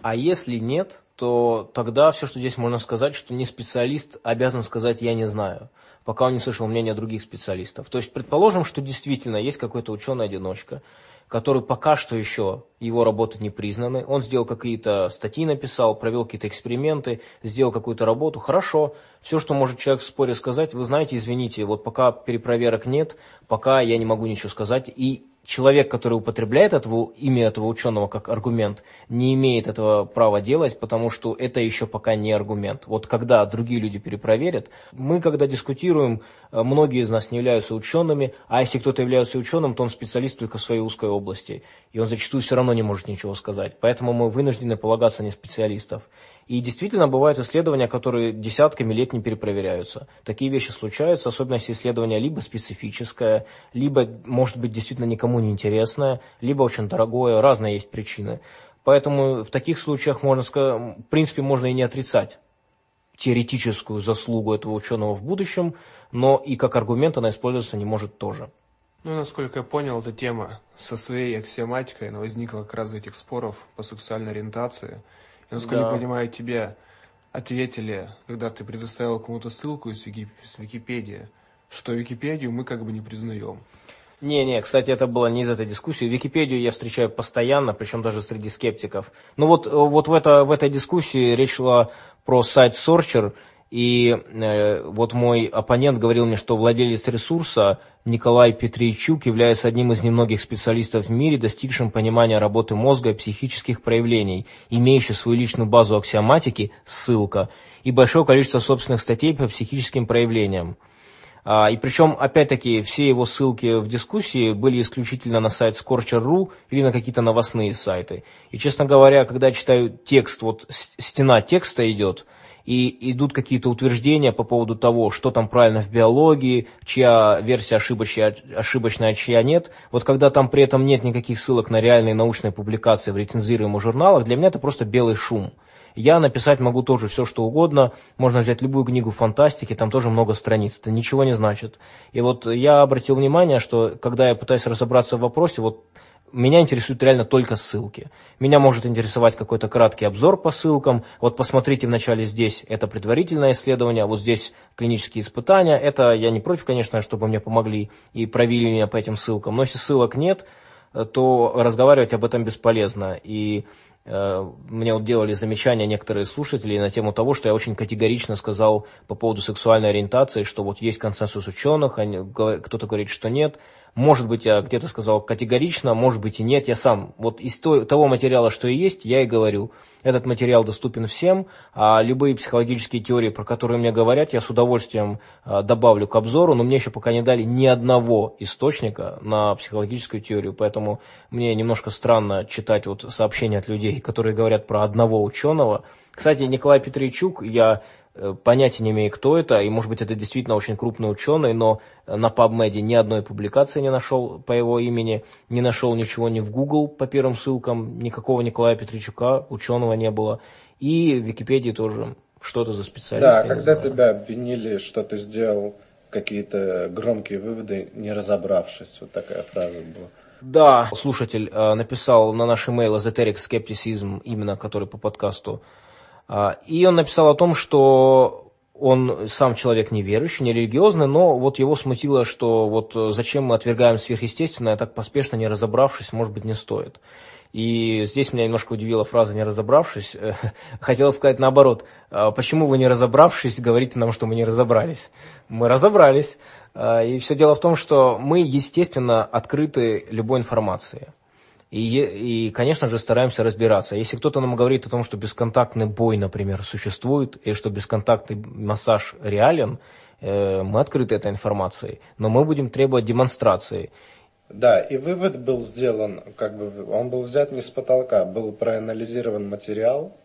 А если нет, то тогда все, что здесь можно сказать, что не специалист обязан сказать «я не знаю» пока он не слышал мнения других специалистов. То есть, предположим, что действительно есть какой-то ученый-одиночка, который пока что еще, его работы не признаны, он сделал какие-то статьи, написал, провел какие-то эксперименты, сделал какую-то работу, хорошо, все, что может человек в споре сказать, вы знаете, извините, вот пока перепроверок нет, пока я не могу ничего сказать, и человек, который употребляет этого, имя этого ученого как аргумент, не имеет этого права делать, потому что это еще пока не аргумент. Вот когда другие люди перепроверят, мы когда дискутируем, э, многие из нас не являются учеными, а если кто-то является ученым, то он специалист только в своей узкой области, и он зачастую все равно не может ничего сказать. Поэтому мы вынуждены полагаться на специалистов. И действительно бывают исследования, которые десятками лет не перепроверяются. Такие вещи случаются, особенно если исследование либо специфическое, либо, может быть, действительно никому не интересное, либо очень дорогое, разные есть причины. Поэтому в таких случаях, можно сказать, в принципе, можно и не отрицать теоретическую заслугу этого ученого в будущем, но и как аргумент она использоваться не может тоже. Ну, насколько я понял, эта тема со своей аксиоматикой, она возникла как раз из этих споров по сексуальной ориентации – насколько да. я понимаю, тебе ответили, когда ты предоставил кому-то ссылку из, Вики, из Википедии, что Википедию мы как бы не признаем. Не-не, кстати, это было не из этой дискуссии. Википедию я встречаю постоянно, причем даже среди скептиков. Ну вот, вот в, это, в этой дискуссии речь шла про сайт Sorcher, и э, вот мой оппонент говорил мне, что владелец ресурса Николай Петричук является одним из немногих специалистов в мире, достигшим понимания работы мозга и психических проявлений, имеющий свою личную базу аксиоматики, ссылка, и большое количество собственных статей по психическим проявлениям. А, и причем, опять-таки, все его ссылки в дискуссии были исключительно на сайт Scorcher.ru или на какие-то новостные сайты. И, честно говоря, когда читаю текст, вот стена текста идет, и идут какие-то утверждения по поводу того, что там правильно в биологии, чья версия ошибочная, ошибочная а чья нет. Вот когда там при этом нет никаких ссылок на реальные научные публикации в рецензируемых журналах, для меня это просто белый шум. Я написать могу тоже все, что угодно. Можно взять любую книгу фантастики, там тоже много страниц. Это ничего не значит. И вот я обратил внимание, что когда я пытаюсь разобраться в вопросе, вот меня интересуют реально только ссылки. Меня может интересовать какой-то краткий обзор по ссылкам. Вот посмотрите вначале здесь, это предварительное исследование, вот здесь клинические испытания. Это я не против, конечно, чтобы мне помогли и провели меня по этим ссылкам. Но если ссылок нет, то разговаривать об этом бесполезно. И э, мне вот делали замечания некоторые слушатели на тему того, что я очень категорично сказал по поводу сексуальной ориентации, что вот есть консенсус ученых, кто-то говорит, что нет. Может быть, я где-то сказал категорично, может быть и нет. Я сам, вот из того материала, что и есть, я и говорю. Этот материал доступен всем, а любые психологические теории, про которые мне говорят, я с удовольствием а, добавлю к обзору, но мне еще пока не дали ни одного источника на психологическую теорию, поэтому мне немножко странно читать вот сообщения от людей, которые говорят про одного ученого. Кстати, Николай Петричук, я Э, понятия не имею, кто это, и может быть это действительно очень крупный ученый, но на PubMed ни одной публикации не нашел по его имени, не нашел ничего ни в Google по первым ссылкам, никакого Николая Петричука, ученого не было, и в Википедии тоже что-то за специалист. Да, когда тебя обвинили, что ты сделал какие-то громкие выводы, не разобравшись, вот такая фраза была. Да, слушатель э, написал на наш email Esoteric Skepticism, именно который по подкасту, и он написал о том, что он сам человек неверующий, нерелигиозный, но вот его смутило, что вот зачем мы отвергаем сверхъестественное, так поспешно не разобравшись, может быть, не стоит. И здесь меня немножко удивила фраза «не разобравшись». Хотел сказать наоборот, «А почему вы не разобравшись, говорите нам, что мы не разобрались? Мы разобрались. А, и все дело в том, что мы, естественно, открыты любой информации. И, и, конечно же, стараемся разбираться. Если кто-то нам говорит о том, что бесконтактный бой, например, существует, и что бесконтактный массаж реален, э, мы открыты этой информацией. Но мы будем требовать демонстрации. Да, и вывод был сделан, как бы он был взят не с потолка, был проанализирован материал,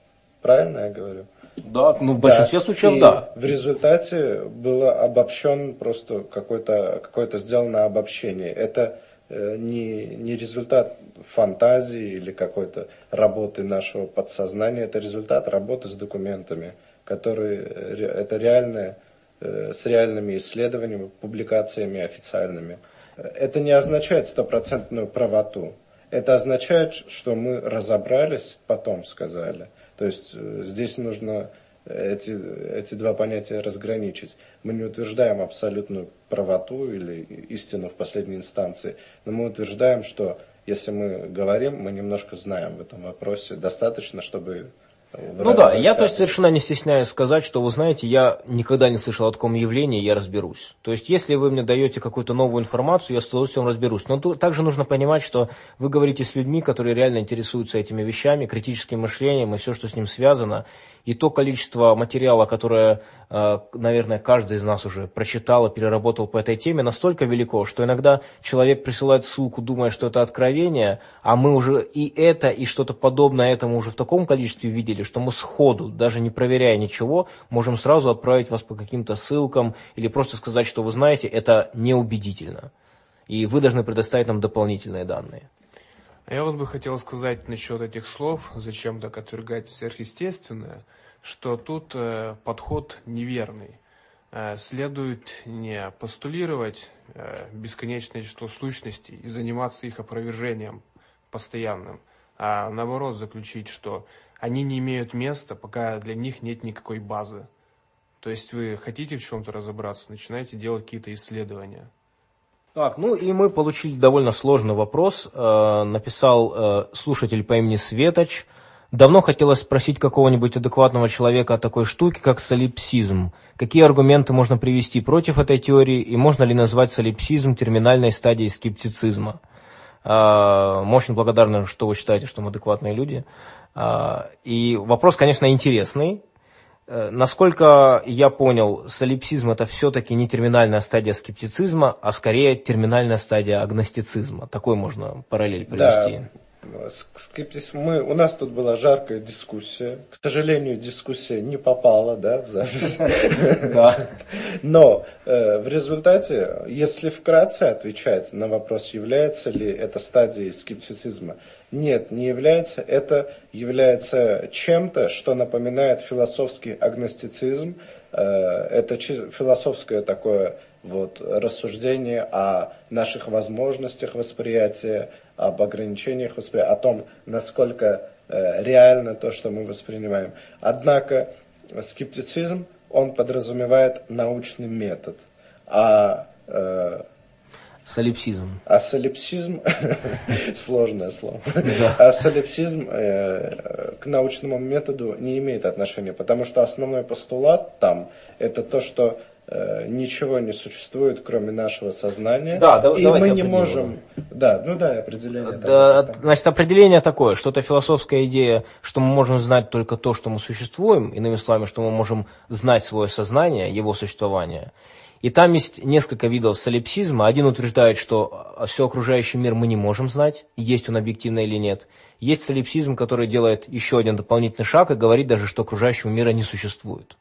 правильно я говорю? Да, ну в большинстве да. случаев и да. В результате было обобщен просто какое-то какое сделано обобщение. Это не, не результат фантазии или какой-то работы нашего подсознания, это результат работы с документами, которые это реальные, э, с реальными исследованиями, публикациями официальными. Это не означает стопроцентную правоту. Это означает, что мы разобрались, потом сказали. То есть э, здесь нужно эти, эти два понятия разграничить. Мы не утверждаем абсолютную правоту или истину в последней инстанции, но мы утверждаем, что если мы говорим, мы немножко знаем в этом вопросе, достаточно, чтобы Ну да, я то есть совершенно не стесняюсь сказать, что вы знаете, я никогда не слышал о таком явлении, я разберусь. То есть если вы мне даете какую-то новую информацию, я с удовольствием разберусь. Но также нужно понимать, что вы говорите с людьми, которые реально интересуются этими вещами, критическим мышлением и все, что с ним связано и то количество материала, которое, э, наверное, каждый из нас уже прочитал и переработал по этой теме, настолько велико, что иногда человек присылает ссылку, думая, что это откровение, а мы уже и это, и что-то подобное этому уже в таком количестве видели, что мы сходу, даже не проверяя ничего, можем сразу отправить вас по каким-то ссылкам или просто сказать, что вы знаете, это неубедительно. И вы должны предоставить нам дополнительные данные. А я вот бы хотел сказать насчет этих слов, зачем так отвергать сверхъестественное – что тут э, подход неверный. Э, следует не постулировать э, бесконечное число сущностей и заниматься их опровержением постоянным, а наоборот заключить, что они не имеют места, пока для них нет никакой базы. То есть вы хотите в чем-то разобраться, начинаете делать какие-то исследования. Так, ну и мы получили довольно сложный вопрос. Написал слушатель по имени Светоч. Давно хотелось спросить какого-нибудь адекватного человека о такой штуке, как солипсизм. Какие аргументы можно привести против этой теории, и можно ли назвать солипсизм терминальной стадией скептицизма? А, очень благодарны, что вы считаете, что мы адекватные люди. А, и вопрос, конечно, интересный. Э, насколько я понял, солипсизм это все-таки не терминальная стадия скептицизма, а скорее терминальная стадия агностицизма. Такой можно параллель привести. Да скептицизм. Мы, у нас тут была жаркая дискуссия. К сожалению, дискуссия не попала да, в запись. Да. Но э, в результате, если вкратце отвечать на вопрос, является ли это стадией скептицизма, нет, не является. Это является чем-то, что напоминает философский агностицизм. Э, это философское такое вот, рассуждение о наших возможностях восприятия, об ограничениях восприятия, о том, насколько э, реально то, что мы воспринимаем. Однако скептицизм, он подразумевает научный метод. А э, Солипсизм. А солипсизм, сложное слово, а солипсизм э, к научному методу не имеет отношения, потому что основной постулат там, это то, что ничего не существует, кроме нашего сознания. Да, да, и мы не можем. Да, ну да, определение. Да, такое. значит, определение такое, что это философская идея, что мы можем знать только то, что мы существуем, иными словами, что мы можем знать свое сознание, его существование. И там есть несколько видов солипсизма. Один утверждает, что все окружающий мир мы не можем знать, есть он объективно или нет. Есть солипсизм, который делает еще один дополнительный шаг и говорит даже, что окружающего мира не существует.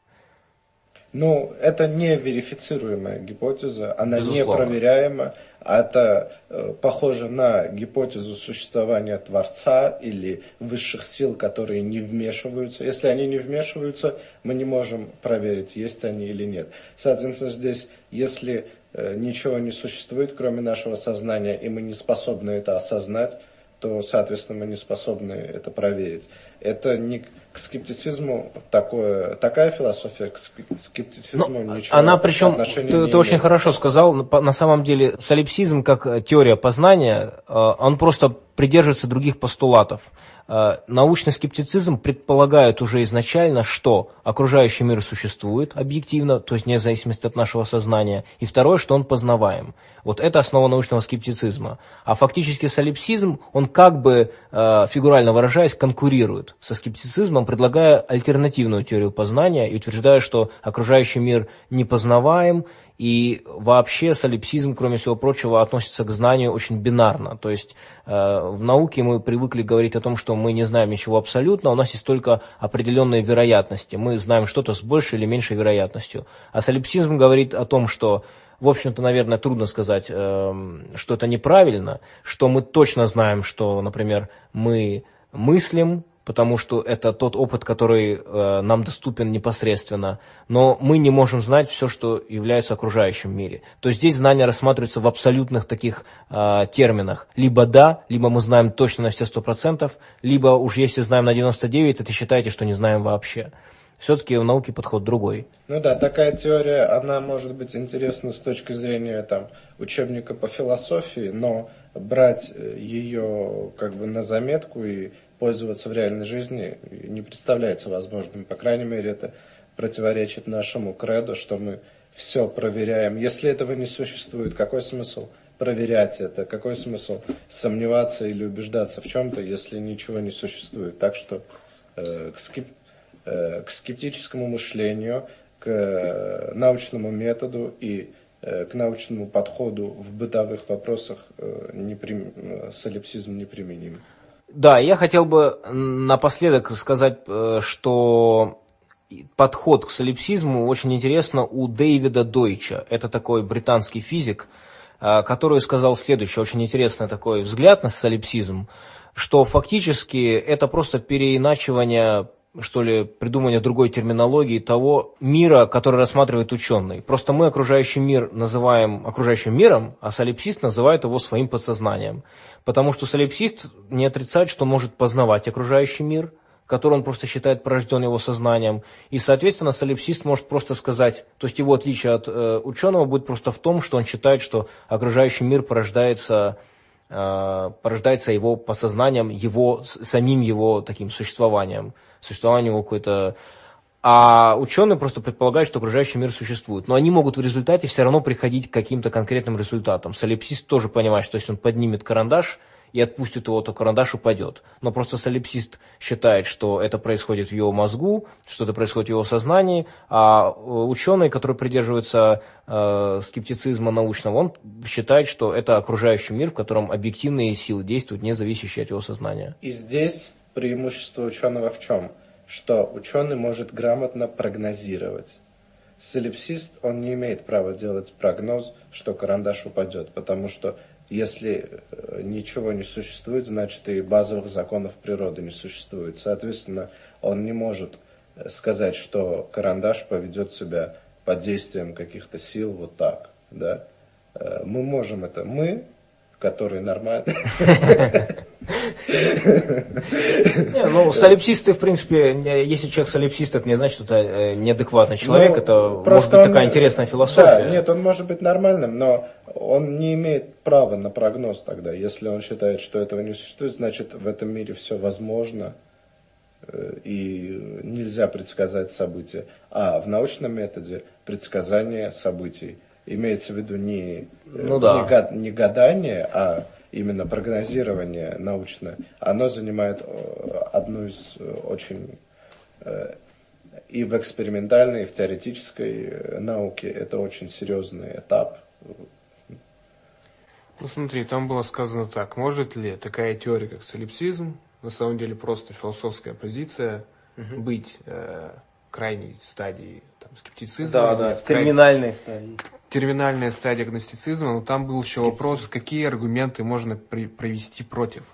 Ну, это не верифицируемая гипотеза, она Безусловно. не проверяема. Это э, похоже на гипотезу существования Творца или высших сил, которые не вмешиваются. Если они не вмешиваются, мы не можем проверить, есть они или нет. Соответственно, здесь, если э, ничего не существует, кроме нашего сознания, и мы не способны это осознать, то, соответственно, мы не способны это проверить. Это не к скептицизму такое, такая философия, к скептицизму Но ну, ничего Она причем, ты, ты имеет. очень хорошо сказал, на самом деле солипсизм как теория познания, э, он просто придерживается других постулатов. Э, научный скептицизм предполагает уже изначально, что окружающий мир существует объективно, то есть вне зависимости от нашего сознания, и второе, что он познаваем. Вот это основа научного скептицизма. А фактически солипсизм, он как бы, э, фигурально выражаясь, конкурирует со скептицизмом, предлагая альтернативную теорию познания и утверждая, что окружающий мир непознаваем, и вообще солипсизм, кроме всего прочего, относится к знанию очень бинарно. То есть э, в науке мы привыкли говорить о том, что мы не знаем ничего абсолютно, у нас есть только определенные вероятности. Мы знаем что-то с большей или меньшей вероятностью. А солипсизм говорит о том, что в общем-то, наверное, трудно сказать, э, что это неправильно, что мы точно знаем, что, например, мы мыслим, потому что это тот опыт, который э, нам доступен непосредственно. Но мы не можем знать все, что является окружающим мире. То есть здесь знания рассматриваются в абсолютных таких э, терминах. Либо да, либо мы знаем точно на все сто процентов, либо уж если знаем на 99, это считайте, что не знаем вообще. Все-таки в науке подход другой. Ну да, такая теория, она может быть интересна с точки зрения там, учебника по философии, но брать э, ее как бы на заметку и пользоваться в реальной жизни не представляется возможным. По крайней мере, это противоречит нашему кредо, что мы все проверяем. Если этого не существует, какой смысл проверять это? Какой смысл сомневаться или убеждаться в чем-то, если ничего не существует? Так что э, к, скеп, э, к скептическому мышлению, к э, научному методу и э, к научному подходу в бытовых вопросах э, неприм... Э, солипсизм неприменим. Да, я хотел бы напоследок сказать, э, что подход к солипсизму очень интересно у Дэвида Дойча. Это такой британский физик, э, который сказал следующее, очень интересный такой взгляд на солипсизм, что фактически это просто переиначивание что ли, придумывание другой терминологии того мира, который рассматривает ученый. Просто мы окружающий мир называем окружающим миром, а солипсист называет его своим подсознанием. Потому что солипсист не отрицает, что может познавать окружающий мир, который он просто считает порожден его сознанием. И, соответственно, солипсист может просто сказать, то есть его отличие от э, ученого будет просто в том, что он считает, что окружающий мир порождается порождается его подсознанием, его, самим его таким существованием, существованием его какой-то... А ученые просто предполагают, что окружающий мир существует. Но они могут в результате все равно приходить к каким-то конкретным результатам. Солипсист тоже понимает, что если он поднимет карандаш, и отпустит его, то карандаш упадет. Но просто солипсист считает, что это происходит в его мозгу, что это происходит в его сознании, а э, ученый, который придерживается э, скептицизма научного, он считает, что это окружающий мир, в котором объективные силы действуют, не зависящие от его сознания. И здесь преимущество ученого в чем? Что ученый может грамотно прогнозировать. Солипсист, он не имеет права делать прогноз, что карандаш упадет, потому что если э, ничего не существует, значит и базовых законов природы не существует. Соответственно, он не может э, сказать, что карандаш поведет себя под действием каких-то сил вот так. Да? Э, мы можем это, мы, которые нормально. Не, ну, солипсисты, в принципе, если человек солипсист, это не значит, что это э, неадекватный человек, ну, это может быть такая интересная философия. Да, нет, он может быть нормальным, но он не имеет права на прогноз тогда. Если он считает, что этого не существует, значит, в этом мире все возможно, э, и нельзя предсказать события. А в научном методе предсказание событий имеется в виду не, э, ну, да. не, не гадание, а именно прогнозирование научное, оно занимает э, одну из э, очень э, и в экспериментальной, и в теоретической науке это очень серьезный этап. Ну смотри, там было сказано так, может ли такая теория, как солипсизм, на самом деле просто философская позиция, угу. быть э, крайней стадии там, скептицизма. Да, да, терминальной стадии терминальная стадия агностицизма, но там был еще вопрос, какие аргументы можно при, провести против.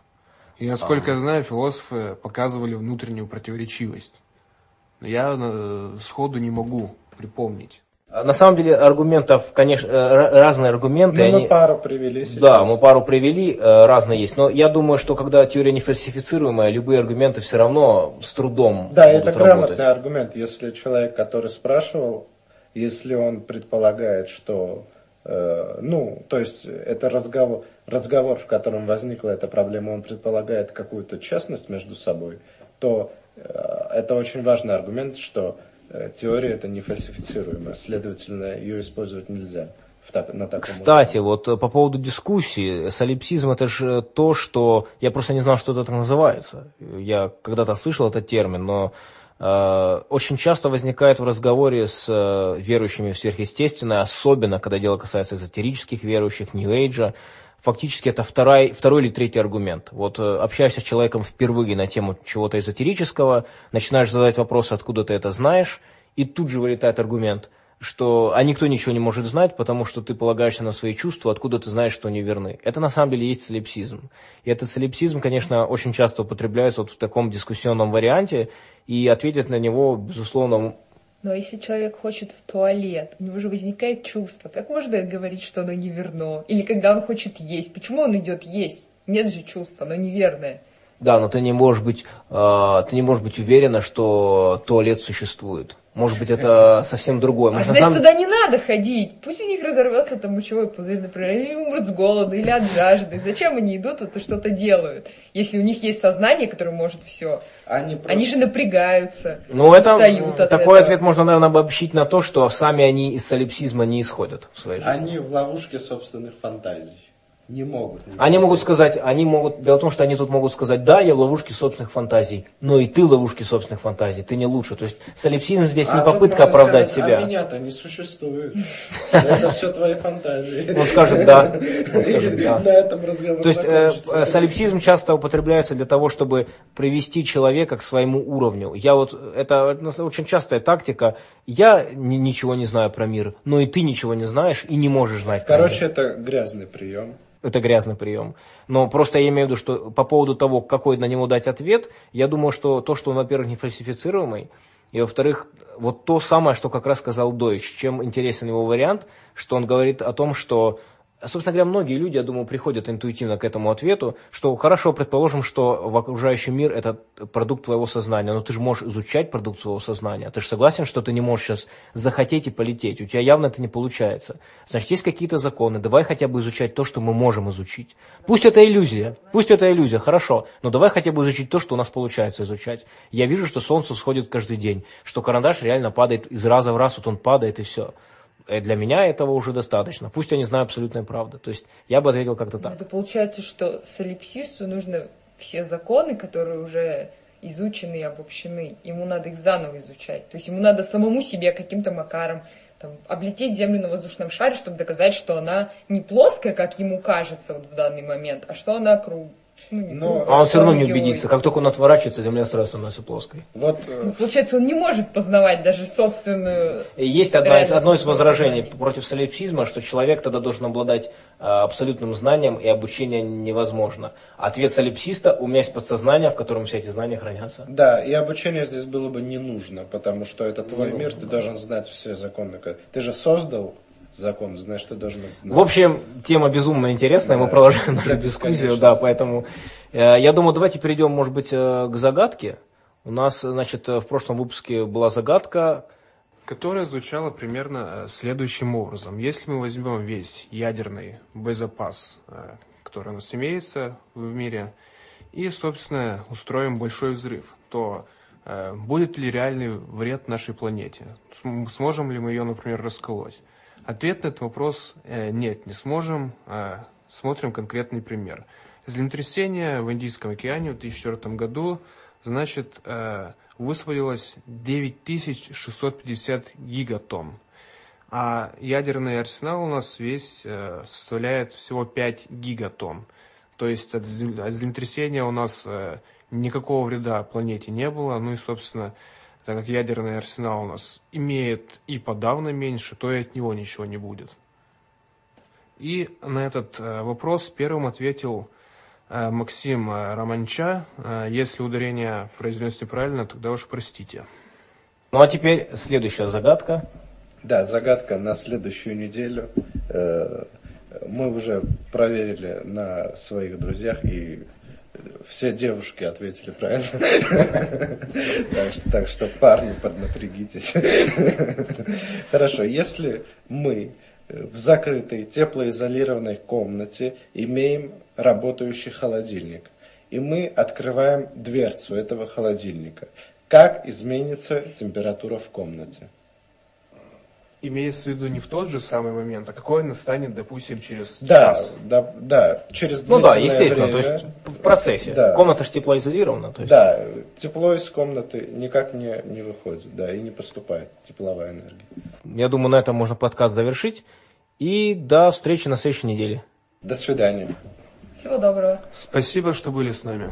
И насколько а. я знаю, философы показывали внутреннюю противоречивость. Но я э, сходу не могу припомнить. А на самом деле аргументов, конечно, э, разные аргументы. Ну, мы они... пару привели сейчас. Да, мы пару привели, э, разные есть. Но я думаю, что когда теория не фальсифицируемая, любые аргументы все равно с трудом Да, это грамотный аргумент. Если человек, который спрашивал, если он предполагает, что, э, ну, то есть это разговор, разговор, в котором возникла эта проблема, он предполагает какую-то честность между собой, то э, это очень важный аргумент, что э, теория это не фальсифицируемая, следовательно, ее использовать нельзя. На таком Кстати, уровне. вот по поводу дискуссии, солипсизм это же то, что я просто не знал, что это так называется. Я когда-то слышал этот термин, но Э, очень часто возникает в разговоре с э, верующими в сверхъестественное, особенно когда дело касается эзотерических верующих, Нью-Эйджа, фактически это второй, второй или третий аргумент. Вот э, общаешься с человеком впервые на тему чего-то эзотерического, начинаешь задать вопросы, откуда ты это знаешь, и тут же вылетает аргумент – что а никто ничего не может знать, потому что ты полагаешься на свои чувства, откуда ты знаешь, что они верны. Это на самом деле есть солипсизм. И этот солипсизм, конечно, очень часто употребляется вот в таком дискуссионном варианте, и ответить на него, безусловно... Но если человек хочет в туалет, у него же возникает чувство. Как можно говорить, что оно неверно? Или когда он хочет есть, почему он идет есть? Нет же чувства, оно неверное. Да, но ты не можешь быть, э, ты не можешь быть уверена, что туалет существует. Может быть, это совсем другое. А Может, значит, там- туда не надо ходить. Пусть у них разорвется там мочевой пузырь, например, или умрут с голода, или от жажды. Зачем они идут и что-то делают, если у них есть сознание, которое может все? Они, просто... Они же напрягаются, Ну, это от такой этого. ответ можно, наверное, обобщить на то, что сами они из солипсизма не исходят в своей жизни. Они в ловушке собственных фантазий. Не могут. не Они могут сказать, они могут, дело в том, что они тут могут сказать, да, я в ловушке собственных фантазий, но и ты в ловушке собственных фантазий, ты не лучше. То есть солипсизм здесь А не попытка оправдать сказать, себя. А меня-то не существует. Это все твои фантазии. Он скажет да. Он скажет да. На этом разговор То есть э, закончится. э, солипсизм часто употребляется для того, чтобы привести человека к своему уровню. Я вот это, очень частая тактика. Я ни- ничего не знаю про мир, но и ты ничего не знаешь и не можешь знать. Короче, это грязный прием. Это грязный прием. Но просто я имею в виду, что по поводу того, какой на него дать ответ, я думаю, что то, что он, во-первых, не фальсифицируемый, и, во-вторых, вот то самое, что как раз сказал Дойч, чем интересен его вариант, что он говорит о том, что, собственно говоря, многие люди, я думаю, приходят интуитивно к этому ответу, что хорошо, предположим, что в окружающий мир это продукт твоего сознания, но ты же можешь изучать продукт своего сознания. Ты же согласен, что ты не можешь сейчас захотеть и полететь. У тебя явно это не получается. Значит, есть какие-то законы. Давай хотя бы изучать то, что мы можем изучить. Пусть это иллюзия. Пусть это иллюзия, хорошо. Но давай хотя бы изучить то, что у нас получается изучать. Я вижу, что солнце всходит каждый день. Что карандаш реально падает из раза в раз, вот он падает и все. Э, Для меня этого уже достаточно. Пусть я не знаю абсолютной правды. То есть я бы ответил как-то так. Это получается, что солипсисту нужно все законы, которые уже изучены и обобщены, ему надо их заново изучать. То есть ему надо самому себе каким-то макаром там, облететь Землю на воздушном шаре, чтобы доказать, что она не плоская, как ему кажется вот в данный момент, а что она круг. Ну, Но- А он все равно не убедится. Как только он отворачивается, земля сразу становится плоской. Вот э, Ну, Получается, он не может познавать даже собственную... Есть одна из, одно из возражений сознание. против солипсизма, что человек тогда должен обладать а, абсолютным знанием, и обучение невозможно. Ответ солипсиста – у меня есть подсознание, в котором все эти знания хранятся. Да, и обучение здесь было бы не нужно, потому что это твой Не мир, нужно, ты да. должен знать все законы. Ты же создал закон, значит, ты должен их знать. В общем, тема безумно интересная, мы Да. продолжаем нашу дискуссию, да, бесконечности. поэтому э, я думаю, давайте перейдем, может быть, э, к загадке. У нас, значит, в прошлом выпуске была загадка, которая звучала примерно э, следующим образом. Если мы возьмем весь ядерный боезапас, э, который у нас имеется в мире, и, собственно, устроим большой взрыв, то э, будет ли реальный вред нашей планете? См- Сможем ли мы ее, например, расколоть? Ответ на этот вопрос э, нет, не сможем. Э, Смотрим конкретный пример. Землетрясение в Индийском океане в 2004 году, значит, э, высвободилось 9650 гигатонн. А ядерный арсенал у нас весь э, составляет всего 5 гигатонн. То есть от землетрясения у нас э, никакого вреда планете не было. Ну и, собственно, так как ядерный арсенал у нас имеет и подавно меньше, то и от него ничего не будет. И на этот э, вопрос первым ответил э, Максим э, Романча. Если ударение произнес неправильно, тогда уж простите. Ну а теперь следующая загадка. Да, загадка на следующую неделю. Мы уже проверили на своих друзьях, и все девушки ответили правильно. Так что- парни, поднапрягитесь. Хорошо, если мы в закрытой теплоизолированной комнате имеем работающий холодильник, и мы открываем дверцу этого холодильника, как изменится температура в комнате? Имеется в виду не в тот же самый момент, а какой он настанет, допустим, через Да, час. да, да, через Ну да, естественно, то время- есть в процессе. Да. Комната же теплоизолирована. То есть. Да, тепло из комнаты никак не, не выходит, да, и не поступает тепловая энергия. Я думаю, на этом можно подкаст завершить. И до встречи на следующей неделе. До свидания. Всего доброго. Спасибо, что были с нами.